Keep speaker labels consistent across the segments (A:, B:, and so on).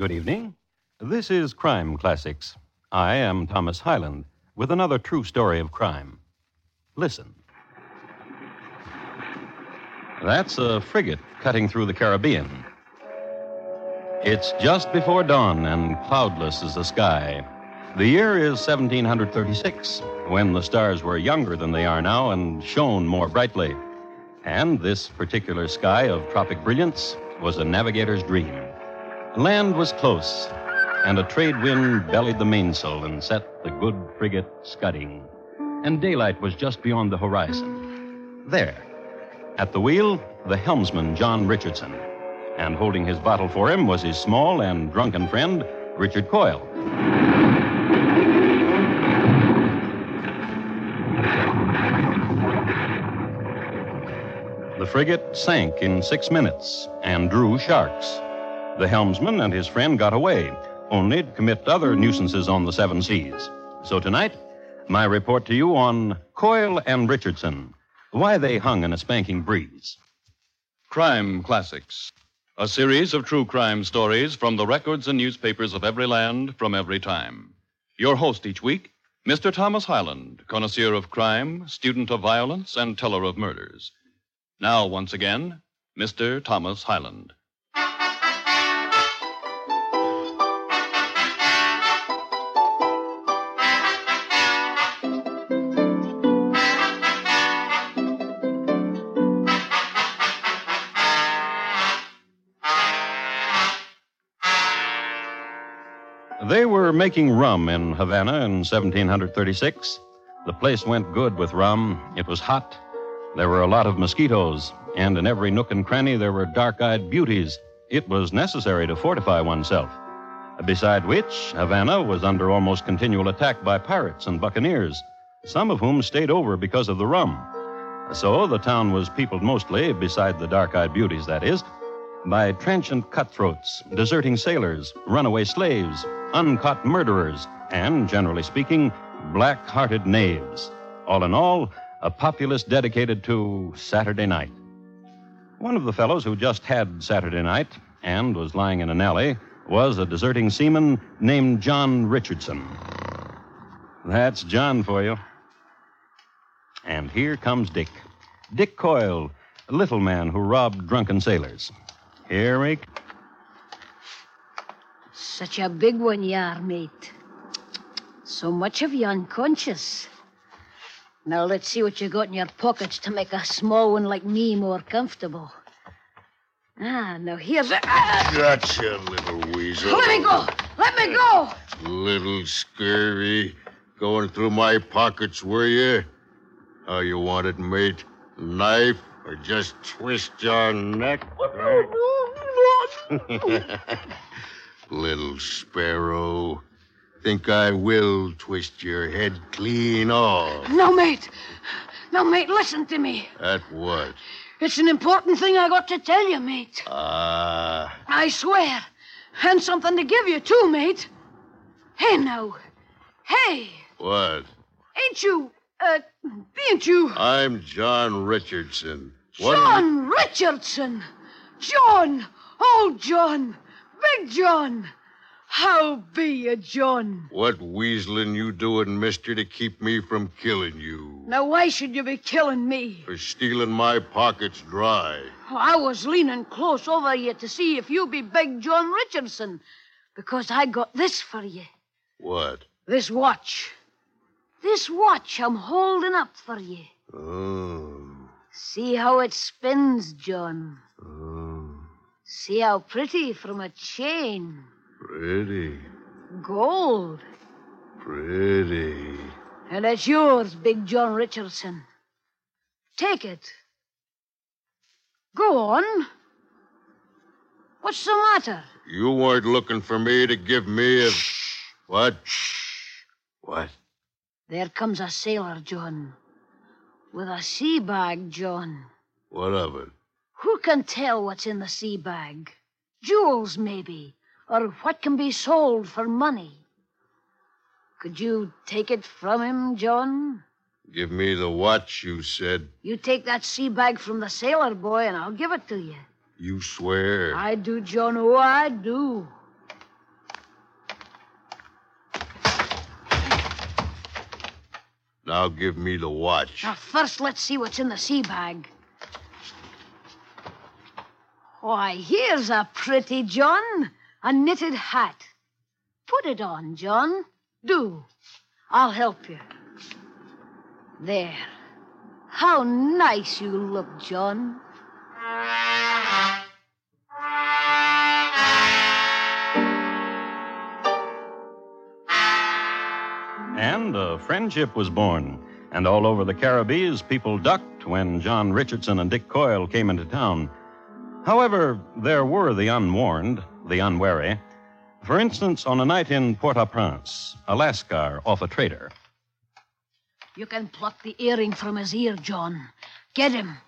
A: Good evening. This is Crime Classics. I am Thomas Hyland with another true story of crime. Listen. That's a frigate cutting through the Caribbean. It's just before dawn and cloudless as the sky. The year is 1736, when the stars were younger than they are now and shone more brightly. And this particular sky of tropic brilliance was a navigator's dream. Land was close, and a trade wind bellied the mainsail and set the good frigate scudding. And daylight was just beyond the horizon. There, at the wheel, the helmsman, John Richardson. And holding his bottle for him was his small and drunken friend, Richard Coyle. The frigate sank in six minutes and drew sharks. The helmsman and his friend got away, only to commit other nuisances on the seven seas. So tonight, my report to you on Coyle and Richardson, why they hung in a spanking breeze.
B: Crime Classics, a series of true crime stories from the records and newspapers of every land from every time. Your host each week, Mr. Thomas Hyland, connoisseur of crime, student of violence, and teller of murders. Now, once again, Mr. Thomas Hyland.
A: Were making rum in Havana in 1736. The place went good with rum. It was hot. There were a lot of mosquitoes, and in every nook and cranny there were dark eyed beauties. It was necessary to fortify oneself. Beside which, Havana was under almost continual attack by pirates and buccaneers, some of whom stayed over because of the rum. So the town was peopled mostly, beside the dark eyed beauties, that is, by transient cutthroats, deserting sailors, runaway slaves, uncaught murderers, and, generally speaking, black hearted knaves. All in all, a populace dedicated to Saturday night. One of the fellows who just had Saturday night and was lying in an alley was a deserting seaman named John Richardson. That's John for you. And here comes Dick. Dick Coyle, a little man who robbed drunken sailors. Here we
C: Such a big one you are, mate. So much of you unconscious. Now let's see what you got in your pockets to make a small one like me more comfortable. Ah, now here's a. Ah,
D: Gotcha, little weasel.
C: let me go! Let me go!
D: Little scurvy. Going through my pockets, were you? How you want it, mate? Knife or just twist your neck? little sparrow. Think I will twist your head clean off.
C: No, mate. No, mate, listen to me.
D: At what?
C: It's an important thing I got to tell you, mate.
D: Ah,
C: I swear. And something to give you, too, mate. Hey, now. Hey,
D: what?
C: ain't you, uh, ain't you
D: I'm John Richardson. What
C: John Richardson? John! Oh, John! Big John! How be you, John?
D: What weaseling you doing, mister, to keep me from killing you?
C: Now, why should you be killing me?
D: For stealing my pockets dry.
C: I was leaning close over you to see if you be Big John Richardson, because I got this for you.
D: What?
C: This watch. This watch I'm holding up for you.
D: Oh.
C: See how it spins, John. See how pretty from a chain.
D: Pretty.
C: Gold.
D: Pretty.
C: And it's yours, Big John Richardson. Take it. Go on. What's the matter?
D: You weren't looking for me to give me a. What? What?
C: There comes a sailor, John. With a sea bag, John.
D: What of it?
C: Who can tell what's in the sea bag? Jewels, maybe, or what can be sold for money. Could you take it from him, John?
D: Give me the watch, you said.
C: You take that sea bag from the sailor boy, and I'll give it to you.
D: You swear?
C: I do, John. Oh, I do.
D: Now give me the watch.
C: Now, first, let's see what's in the sea bag. Why, here's a pretty John. A knitted hat. Put it on, John. Do. I'll help you. There. How nice you look, John.
A: And a friendship was born. And all over the Caribbees, people ducked when John Richardson and Dick Coyle came into town. However, there were the unwarned, the unwary. For instance, on a night in Port au Prince, a Lascar off a trader.
C: You can pluck the earring from his ear, John. Get him.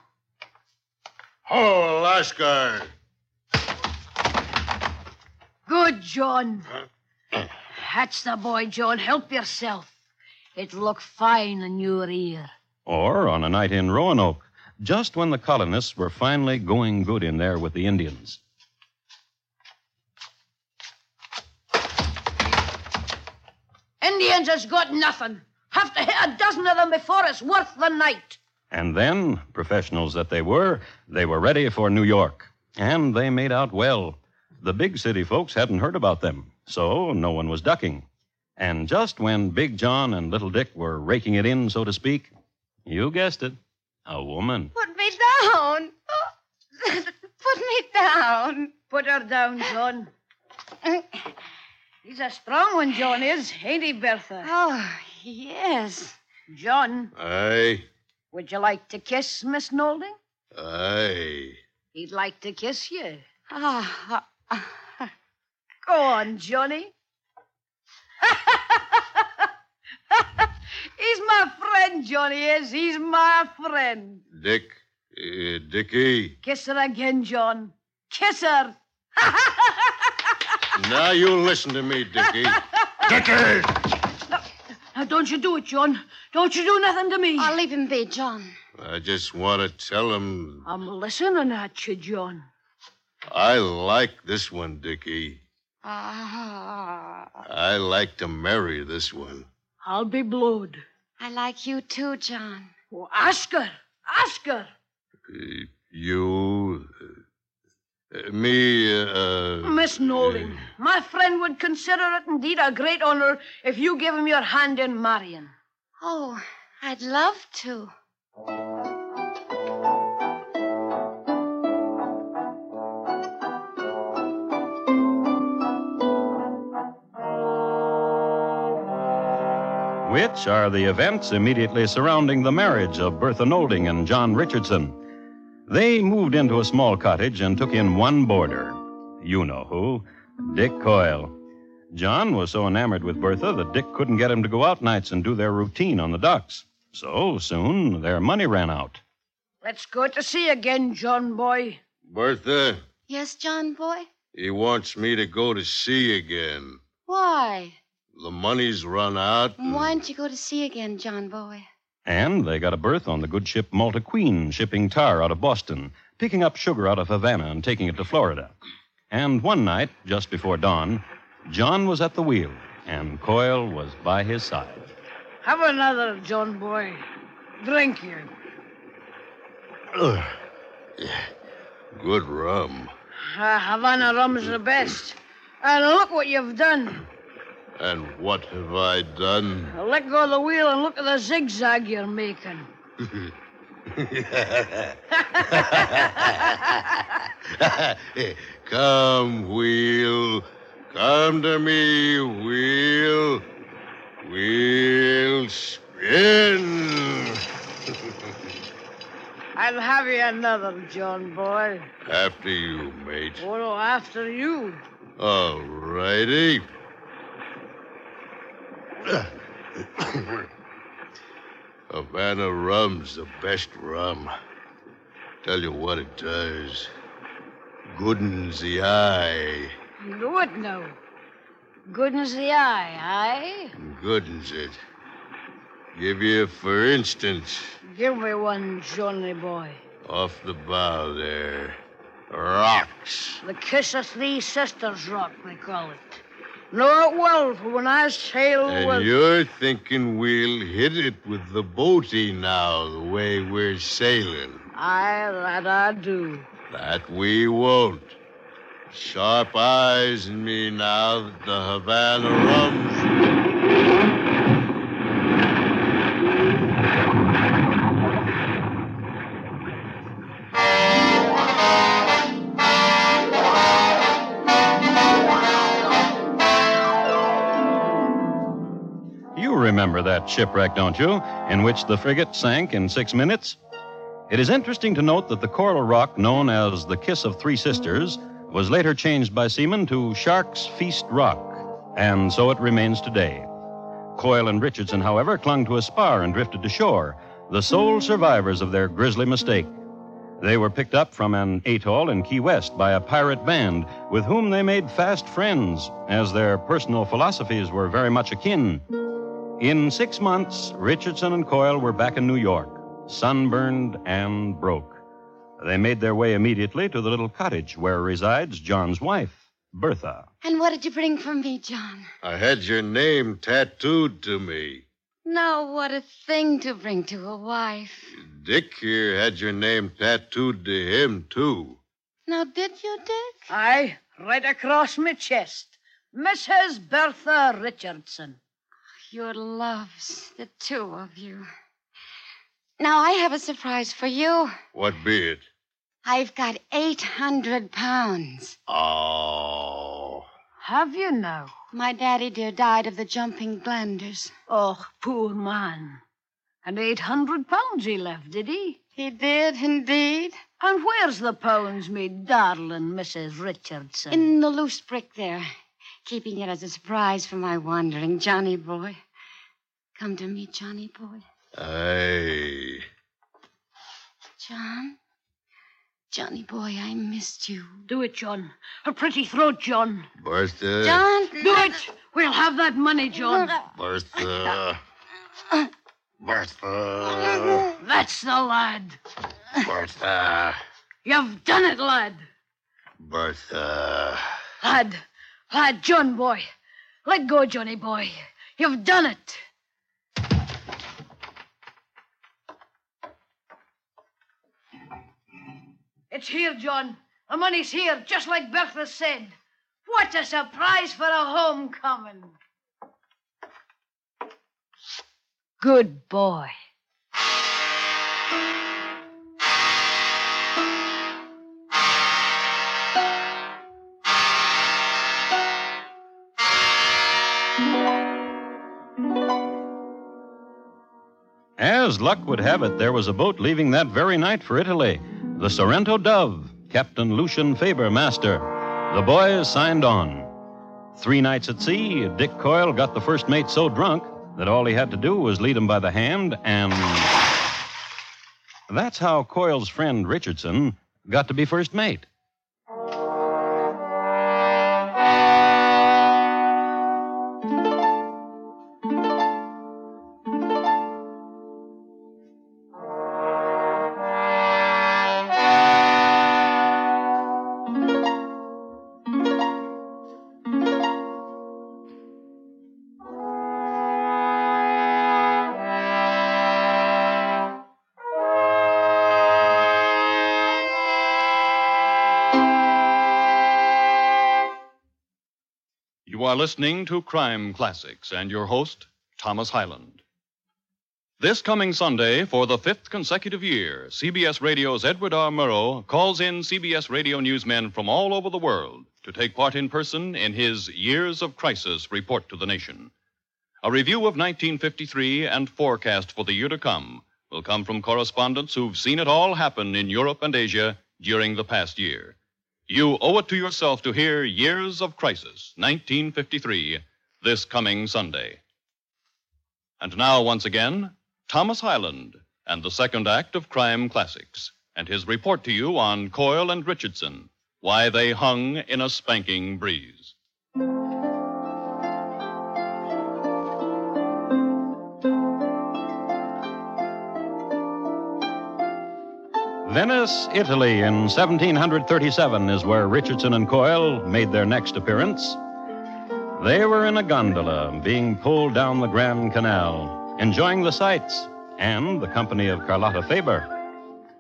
D: Ho, Lascar!
C: Good, John. That's the boy, John. Help yourself. It'll look fine in your ear.
A: Or on a night in Roanoke, just when the colonists were finally going good in there with the Indians.
C: Indians has got nothing. Have to hit a dozen of them before it's worth the night.
A: And then, professionals that they were, they were ready for New York. And they made out well. The big city folks hadn't heard about them, so no one was ducking. And just when Big John and Little Dick were raking it in, so to speak, you guessed it, a woman.
E: Put me down. Put me down.
C: Put her down, John. He's a strong one, John is, ain't he, Bertha?
E: Oh, yes.
C: John,
D: Aye,
C: would you like to kiss Miss Nolding?
D: aye.
C: He'd like to kiss you.
E: Ah,
C: Go on, Johnny. He's my friend, Johnny is. He's my friend.
D: Dick, uh, Dickie.
C: Kiss her again, John. Kiss her.
D: Now you listen to me, Dickie. Dickie!
C: Now, don't you do it, John. Don't you do nothing to me.
E: I'll leave him be, John.
D: I just want to tell him
C: I'm listening at you, John.
D: I like this one, Dickie.
E: Ah,
D: I like to marry this one.
C: I'll be blowed.
E: I like you too, John.
C: Oh, Oscar! her. Ask her.
D: Uh, you, uh, me, uh,
C: Miss Nolding, my friend would consider it indeed a great honor if you give him your hand in marrying.
E: Oh, I'd love to.
A: Which are the events immediately surrounding the marriage of Bertha Nolding and John Richardson. They moved into a small cottage and took in one boarder. You know who Dick Coyle. John was so enamored with Bertha that Dick couldn't get him to go out nights and do their routine on the docks. So soon their money ran out.
C: Let's go to sea again, John boy.
D: Bertha,
E: Yes, John boy?
D: he wants me to go to sea again.
E: Why?
D: The money's run out. and-
E: Why don't you go to sea again, John boy?
A: And they got a berth on the good ship Malta Queen, shipping tar out of Boston, picking up sugar out of Havana and taking it to Florida. And one night, just before dawn, John was at the wheel, and Coyle was by his side.
C: Have another, John boy. Drink here.
D: Ugh. Good rum.
C: Uh, Havana rum's the best. And look what you've done.
D: And what have I done?
C: Now let go of the wheel and look at the zigzag you're making.
D: come, wheel. Come to me, wheel. Wheel spin.
C: I'll have you another, John boy.
D: After you, mate.
C: Oh, no, after you.
D: All righty. Havana rum's the best rum. Tell you what it does. Goodens the eye.
C: Do it now. Good the eye, aye?
D: Goodens it. Give you, for instance,
C: Give me one, Johnny boy.
D: off the bow there. Rocks.
C: The Kiss of Three Sisters rock, they call it. Know it well, for when I sail
D: And
C: with...
D: you're thinking we'll hit it with the boaty now, the way we're sailing.
C: Aye, that I do.
D: That we won't. Sharp eyes in me now that the Havana rum's.
A: Remember that shipwreck, don't you, in which the frigate sank in six minutes? It is interesting to note that the coral rock known as the Kiss of Three Sisters was later changed by seamen to Shark's Feast Rock, and so it remains today. Coyle and Richardson, however, clung to a spar and drifted to shore, the sole survivors of their grisly mistake. They were picked up from an atoll in Key West by a pirate band with whom they made fast friends, as their personal philosophies were very much akin. In six months, Richardson and Coyle were back in New York, sunburned and broke. They made their way immediately to the little cottage where resides John's wife, Bertha.
E: And what did you bring for me, John?
D: I had your name tattooed to me.
E: Now, what a thing to bring to a wife.
D: Dick here had your name tattooed to him, too.
E: Now, did you, Dick?
C: Aye, right across my chest. Mrs. Bertha Richardson.
E: Your loves, the two of you. Now, I have a surprise for you.
D: What be it?
E: I've got 800 pounds.
D: Oh.
C: Have you now?
E: My daddy dear died of the jumping glanders.
C: Oh, poor man. And 800 pounds he left, did he?
E: He did, indeed.
C: And where's the pounds, me darling Mrs. Richardson?
E: In the loose brick there. Keeping it as a surprise for my wandering Johnny boy. Come to me, Johnny boy.
D: Aye.
E: John? Johnny boy, I missed you.
C: Do it, John. Her pretty throat, John.
D: Bertha.
E: John!
C: Do it. We'll have that money, John.
D: Bertha. Bertha.
C: That's the lad.
D: Bertha.
C: You've done it, lad.
D: Bertha.
C: Lad. Lad, John boy. Let go, Johnny boy. You've done it. It's here, John. The money's here, just like Bertha said. What a surprise for a homecoming. Good boy.
A: As luck would have it, there was a boat leaving that very night for Italy, the Sorrento Dove, Captain Lucian Faber, master. The boys signed on. Three nights at sea, Dick Coyle got the first mate so drunk that all he had to do was lead him by the hand, and. That's how Coyle's friend Richardson got to be first mate.
B: You are listening to Crime Classics and your host, Thomas Hyland. This coming Sunday, for the fifth consecutive year, CBS Radio's Edward R. Murrow calls in CBS Radio newsmen from all over the world to take part in person in his Years of Crisis report to the nation. A review of 1953 and forecast for the year to come will come from correspondents who've seen it all happen in Europe and Asia during the past year. You owe it to yourself to hear Years of Crisis, 1953, this coming Sunday. And now, once again, Thomas Hyland and the second act of Crime Classics, and his report to you on Coyle and Richardson, why they hung in a spanking breeze.
A: Venice, Italy, in 1737 is where Richardson and Coyle made their next appearance. They were in a gondola being pulled down the Grand Canal, enjoying the sights and the company of Carlotta Faber.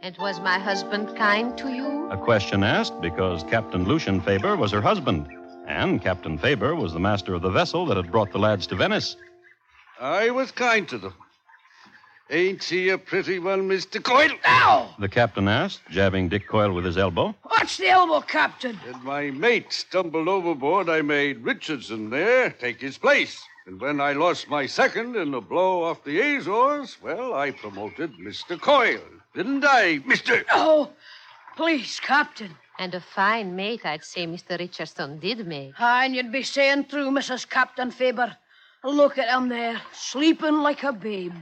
F: And was my husband kind to you?
A: A question asked because Captain Lucian Faber was her husband, and Captain Faber was the master of the vessel that had brought the lads to Venice.
G: I was kind to them. Ain't she a pretty one, Mr. Coyle? Ow!
A: The captain asked, jabbing Dick Coyle with his elbow.
C: What's the elbow, Captain?
G: And my mate stumbled overboard. I made Richardson there take his place. And when I lost my second in a blow off the Azores, well, I promoted Mr. Coyle. Didn't I, Mr.
C: Oh, please, Captain.
F: And a fine mate, I'd say Mr. Richardson did make.
C: Ah, and you'd be saying true, Mrs. Captain Faber. Look at him there, sleeping like a babe.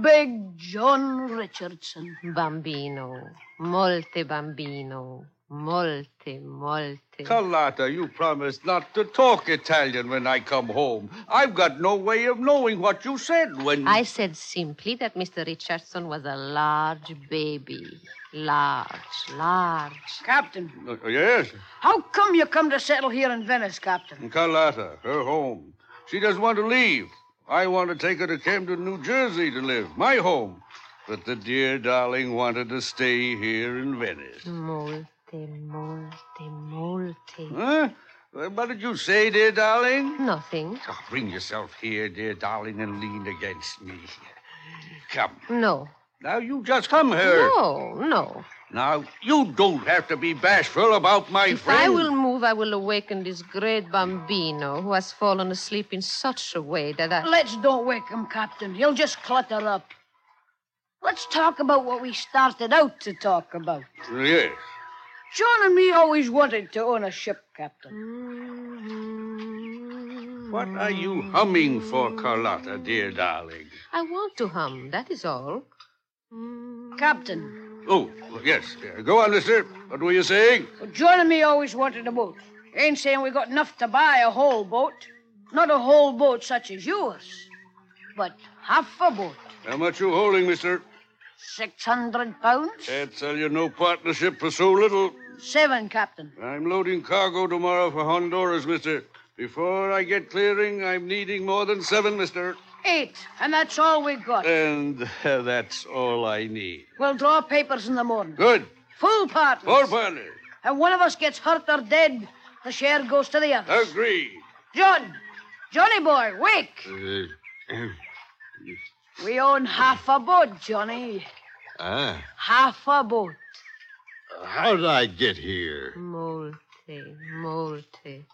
C: Big John Richardson.
F: Bambino. Molte bambino. Molte, molte.
G: Carlotta, you promised not to talk Italian when I come home. I've got no way of knowing what you said when.
F: I said simply that Mr. Richardson was a large baby. Large, large.
C: Captain,
G: Uh, yes,
C: how come you come to settle here in Venice, Captain?
G: Carlotta, her home. She doesn't want to leave. I want to take her to Camden, New Jersey to live, my home. But the dear darling wanted to stay here in Venice.
F: Molte, molte, molte.
G: Huh? What did you say, dear darling?
F: Nothing.
G: Oh, bring yourself here, dear darling, and lean against me. Come.
F: No.
G: Now, you just come here.
F: No, no.
G: Now, you don't have to be bashful about my
F: If
G: friend.
F: I will move, I will awaken this great bambino who has fallen asleep in such a way that I.
C: Let's don't wake him, Captain. He'll just clutter up. Let's talk about what we started out to talk about.
G: Yes.
C: John and me always wanted to own a ship, Captain. Mm-hmm.
G: What are you humming for, Carlotta, dear darling?
F: I want to hum, that is all. Mm-hmm.
C: Captain,
G: Oh, yes. yeah, Go on, mister. What were you saying?
C: well, John and me always wanted a boat. Ain't saying we got enough to buy a whole boat. Not a whole boat such as yours, but half a boat.
G: How much you holding, mister?
C: Six hundred pounds?
G: Can't sell you no partnership for so little.
C: Seven, Captain.
G: I'm loading cargo tomorrow for Honduras, mister. Before I get clearing, I'm needing more than seven, mister.
C: Eight, and that's all we got.
G: And uh, that's all I need.
C: We'll draw papers in the morning.
G: Good.
C: Full partners.
G: Full partners.
C: And one of us gets hurt or dead, the share goes to the other.
G: Agreed.
C: John, Johnny boy, wake.
D: Uh,
C: We own half a boat, Johnny.
D: ah,
C: Half a boat.
D: how did I get here?
F: Molte, molte.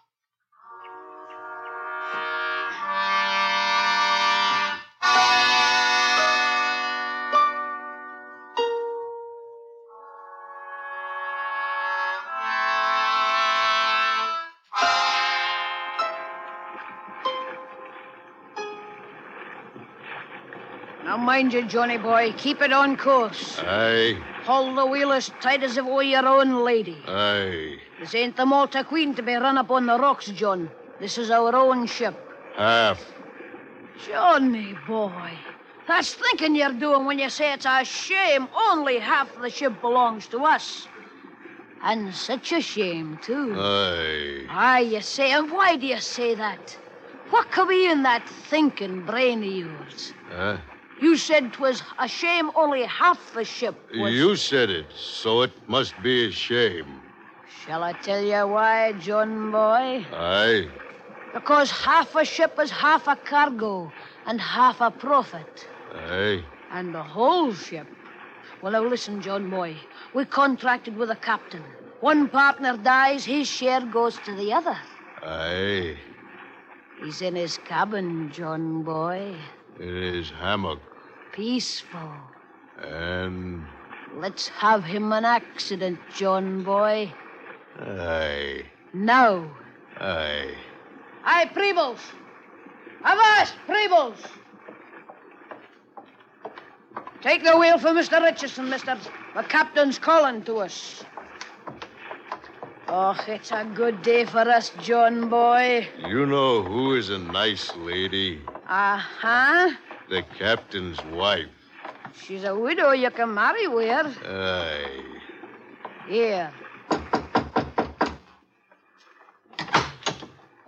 C: Now mind you, Johnny boy, keep it on course.
D: Aye,
C: Hold the wheel as tight as if it were your own lady.
D: aye.
C: This ain't the Malta Queen to be run up on the rocks, John. This is our own ship.
D: Half.
C: Johnny boy, that's thinking you're doing when you say it's a shame only half the ship belongs to us. And such a shame, too.
D: Aye.
C: Aye, you say, and why do you say that? What could be in that thinking brain of yours?
D: Huh?
C: You said 'twas a shame only half the ship was.
D: You said it, so it must be a shame.
C: Shall I tell you why, John boy?
D: Aye.
C: Because half a ship is half a cargo and half a profit.
D: Aye.
C: And the whole ship. Well, now listen, John boy. We contracted with a captain. One partner dies, his share goes to the other.
D: Aye.
C: He's in his cabin, John boy.
D: In his hammock.
C: Peaceful.
D: And.
C: Let's have him an accident, John boy.
D: Aye.
C: No.
D: Aye.
C: Aye, Prebles. Avast, Prebles. Take the wheel for Mr. Richardson, mister. The captain's calling to us. Oh, it's a good day for us, John boy.
D: You know who is a nice lady?
C: Uh-huh.
D: The captain's wife.
C: She's a widow you can marry with.
D: Aye.
C: Here.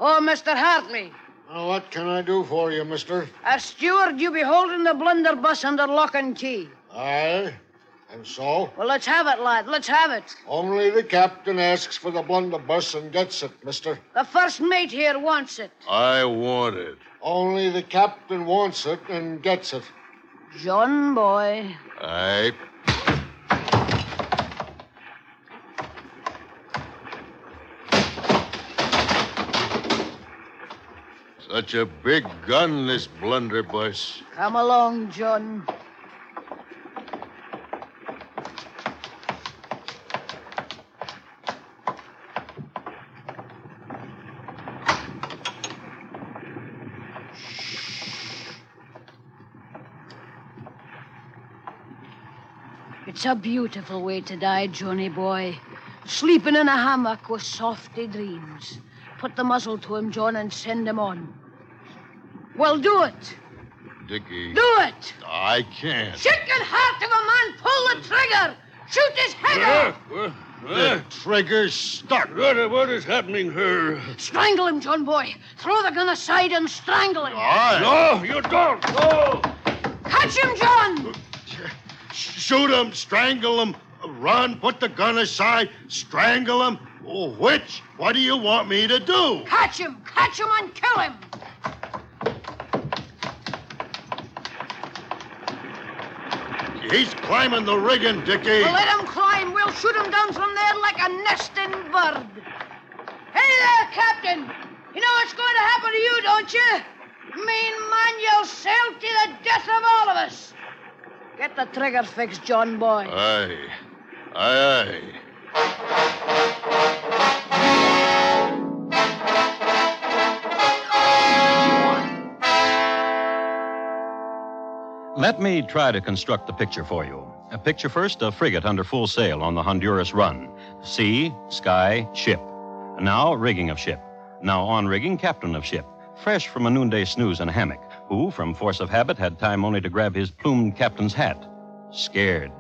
C: Oh, Mr. Hartley.
D: Now, what can I do for you, mister?
C: As steward, you be holding the blunderbuss under lock and key.
D: Aye. And so?
C: Well, let's have it, lad. Let's have it.
D: Only the captain asks for the blunderbuss and gets it, mister.
C: The first mate here wants it.
D: I want it. Only the captain wants it and gets it.
C: John boy.
D: Aye. Such a big gun, this blunderbuss.
C: Come along, John. It's a beautiful way to die, Johnny boy. Sleeping in a hammock with softy dreams. Put the muzzle to him, John, and send him on. Well, do it.
D: Dickie.
C: Do it.
D: I can't.
C: Chicken heart of a man, pull the trigger. Shoot his head off.
G: Uh,
D: The trigger's stuck.
G: what, what is happening here?
C: Strangle him, John boy. Throw the gun aside and strangle him.
D: Aye.
G: No, you don't. No.
C: Catch him, John.
D: Shoot him, strangle him. Run, put the gun aside, strangle him. Oh, which? What do you want me to do?
C: Catch him. Catch him and kill him.
D: He's climbing the rigging, Dickie.
C: Well, let him climb. We'll shoot him down from there like a nesting bird. Hey there, Captain. You know what's going to happen to you, don't you? Mean man, you'll sail to the death of all of us. Get the trigger fixed, John boy.
D: Aye. Aye, aye.
A: Let me try to construct the picture for you. A picture first a frigate under full sail on the Honduras run. Sea, sky, ship. Now rigging of ship. Now on rigging, captain of ship. Fresh from a noonday snooze in a hammock, who, from force of habit, had time only to grab his plumed captain's hat. Scared.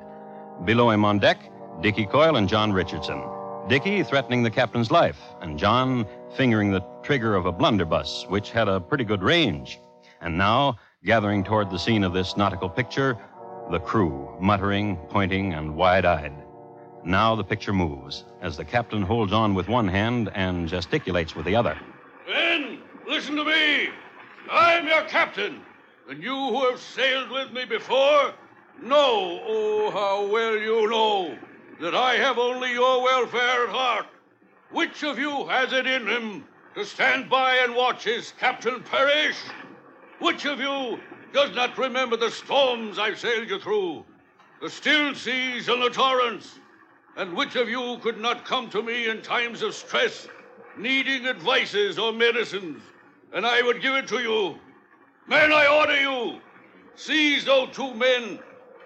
A: Below him on deck, Dickie Coyle and John Richardson. Dickie threatening the captain's life, and John fingering the trigger of a blunderbuss, which had a pretty good range. And now, gathering toward the scene of this nautical picture, the crew, muttering, pointing, and wide eyed. Now the picture moves as the captain holds on with one hand and gesticulates with the other.
G: Men, listen to me. I'm your captain, and you who have sailed with me before know, oh, how well you know, that I have only your welfare at heart. Which of you has it in him to stand by and watch his captain perish? Which of you does not remember the storms I've sailed you through, the still seas and the torrents? And which of you could not come to me in times of stress, needing advices or medicines, and I would give it to you? Men, I order you, seize those two men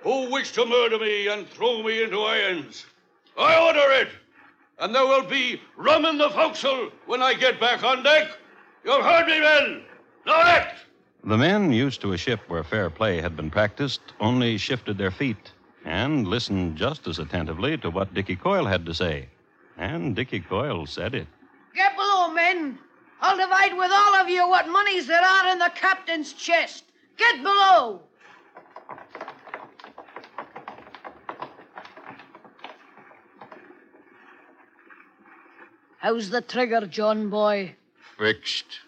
G: who wish to murder me and throw me into irons. I order it, and there will be rum in the forecastle when I get back on deck. You've heard me, men. Now act!
A: The men, used to a ship where fair play had been practiced, only shifted their feet and listened just as attentively to what Dickie Coyle had to say. And Dickie Coyle said it.
C: Get below, men. I'll divide with all of you what monies there are in the captain's chest. Get below. How's the trigger, John boy?
D: Fixed.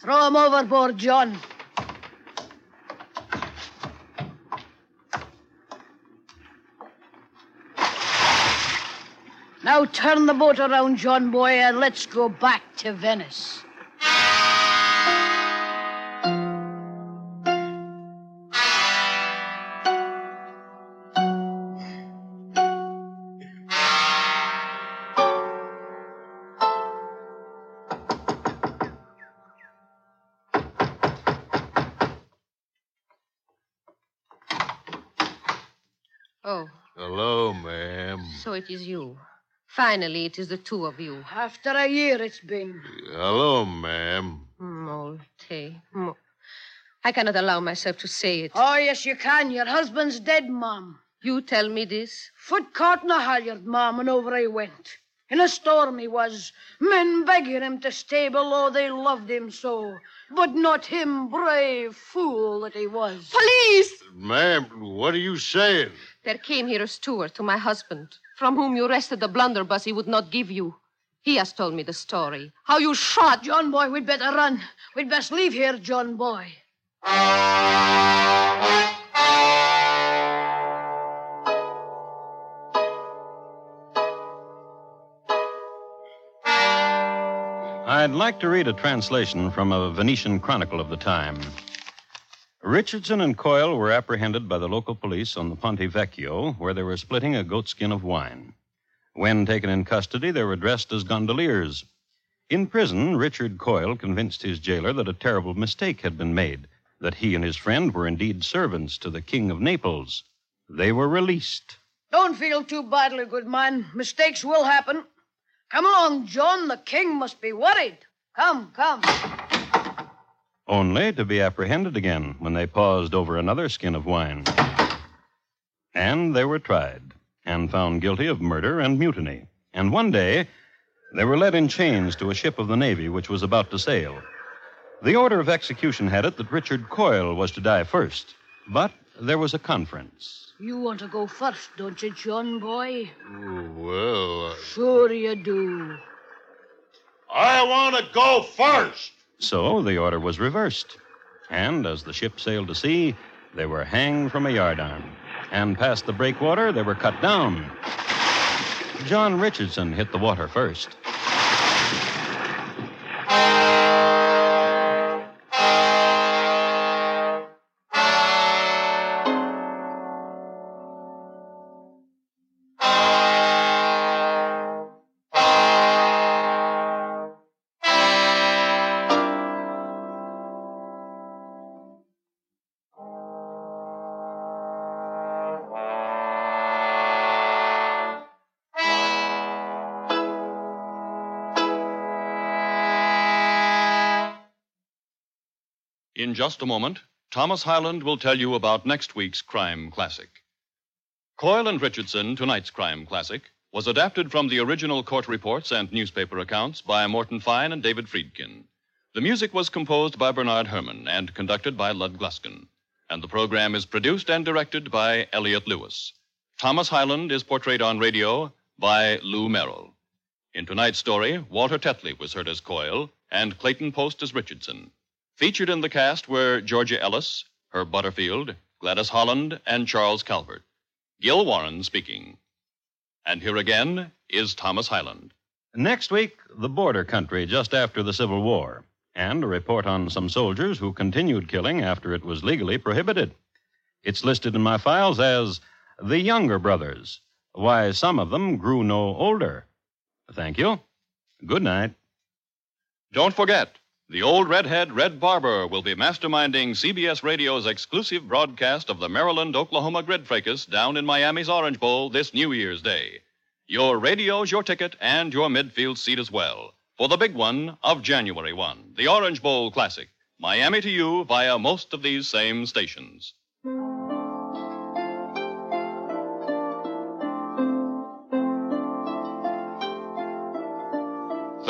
C: Throw him overboard, John. Now turn the boat around, John boy, and let's go back to Venice.
F: Oh,
D: Hello, ma'am.
F: so it is you. Finally, it is the two of you.
C: After a year it's been.
D: Hello, ma'am.
F: Molte. Mo- I cannot allow myself to say it.
C: Oh, yes, you can. Your husband's dead, Mom.
F: You tell me this?
C: Foot caught in a halyard, Mom, and over he went. In a storm he was. Men begging him to stay below, they loved him so. But not him, brave fool that he was.
F: Police!
D: Ma'am, what are you saying?
F: There came here a steward to my husband, from whom you wrested the blunderbuss he would not give you. He has told me the story. How you shot.
C: John boy, we'd better run. We'd best leave here, John boy.
A: I'd like to read a translation from a Venetian chronicle of the time. Richardson and Coyle were apprehended by the local police on the Ponte Vecchio, where they were splitting a goatskin of wine. When taken in custody, they were dressed as gondoliers. In prison, Richard Coyle convinced his jailer that a terrible mistake had been made, that he and his friend were indeed servants to the King of Naples. They were released.
C: Don't feel too badly, good man. Mistakes will happen. Come along, John. The king must be worried. Come, come.
A: Only to be apprehended again when they paused over another skin of wine. And they were tried and found guilty of murder and mutiny. And one day, they were led in chains to a ship of the Navy which was about to sail. The order of execution had it that Richard Coyle was to die first, but there was a conference.
C: You want to go first, don't you, John boy?
D: Oh, well,
C: Sure you do.
D: I want to go first.
A: So the order was reversed. And as the ship sailed to sea, they were hanged from a yardarm. And past the breakwater, they were cut down. John Richardson hit the water first.
B: In just a moment, Thomas Hyland will tell you about next week's crime classic. Coyle and Richardson, tonight's crime classic, was adapted from the original court reports and newspaper accounts by Morton Fine and David Friedkin. The music was composed by Bernard Herrmann and conducted by Lud Gluskin. And the program is produced and directed by Elliott Lewis. Thomas Hyland is portrayed on radio by Lou Merrill. In tonight's story, Walter Tetley was heard as Coyle and Clayton Post as Richardson. Featured in the cast were Georgia Ellis, Herb Butterfield, Gladys Holland, and Charles Calvert. Gil Warren speaking. And here again is Thomas Hyland.
A: Next week, the border country just after the Civil War, and a report on some soldiers who continued killing after it was legally prohibited. It's listed in my files as the Younger Brothers. Why, some of them grew no older. Thank you. Good night.
B: Don't forget, the old redhead Red Barber will be masterminding CBS Radio's exclusive broadcast of the Maryland Oklahoma Grid Fracas down in Miami's Orange Bowl this New Year's Day. Your radio's your ticket and your midfield seat as well for the big one of January 1, the Orange Bowl Classic. Miami to you via most of these same stations.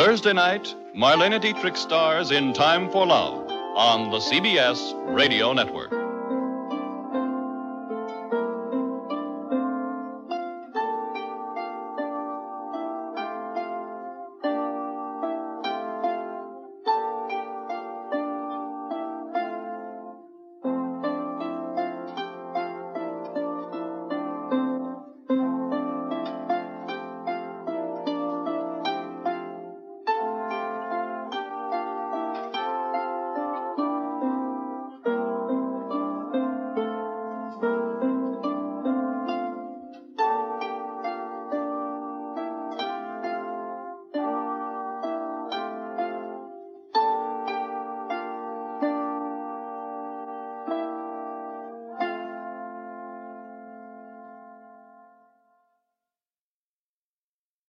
B: Thursday night, Marlene Dietrich stars in Time for Love on the CBS Radio Network.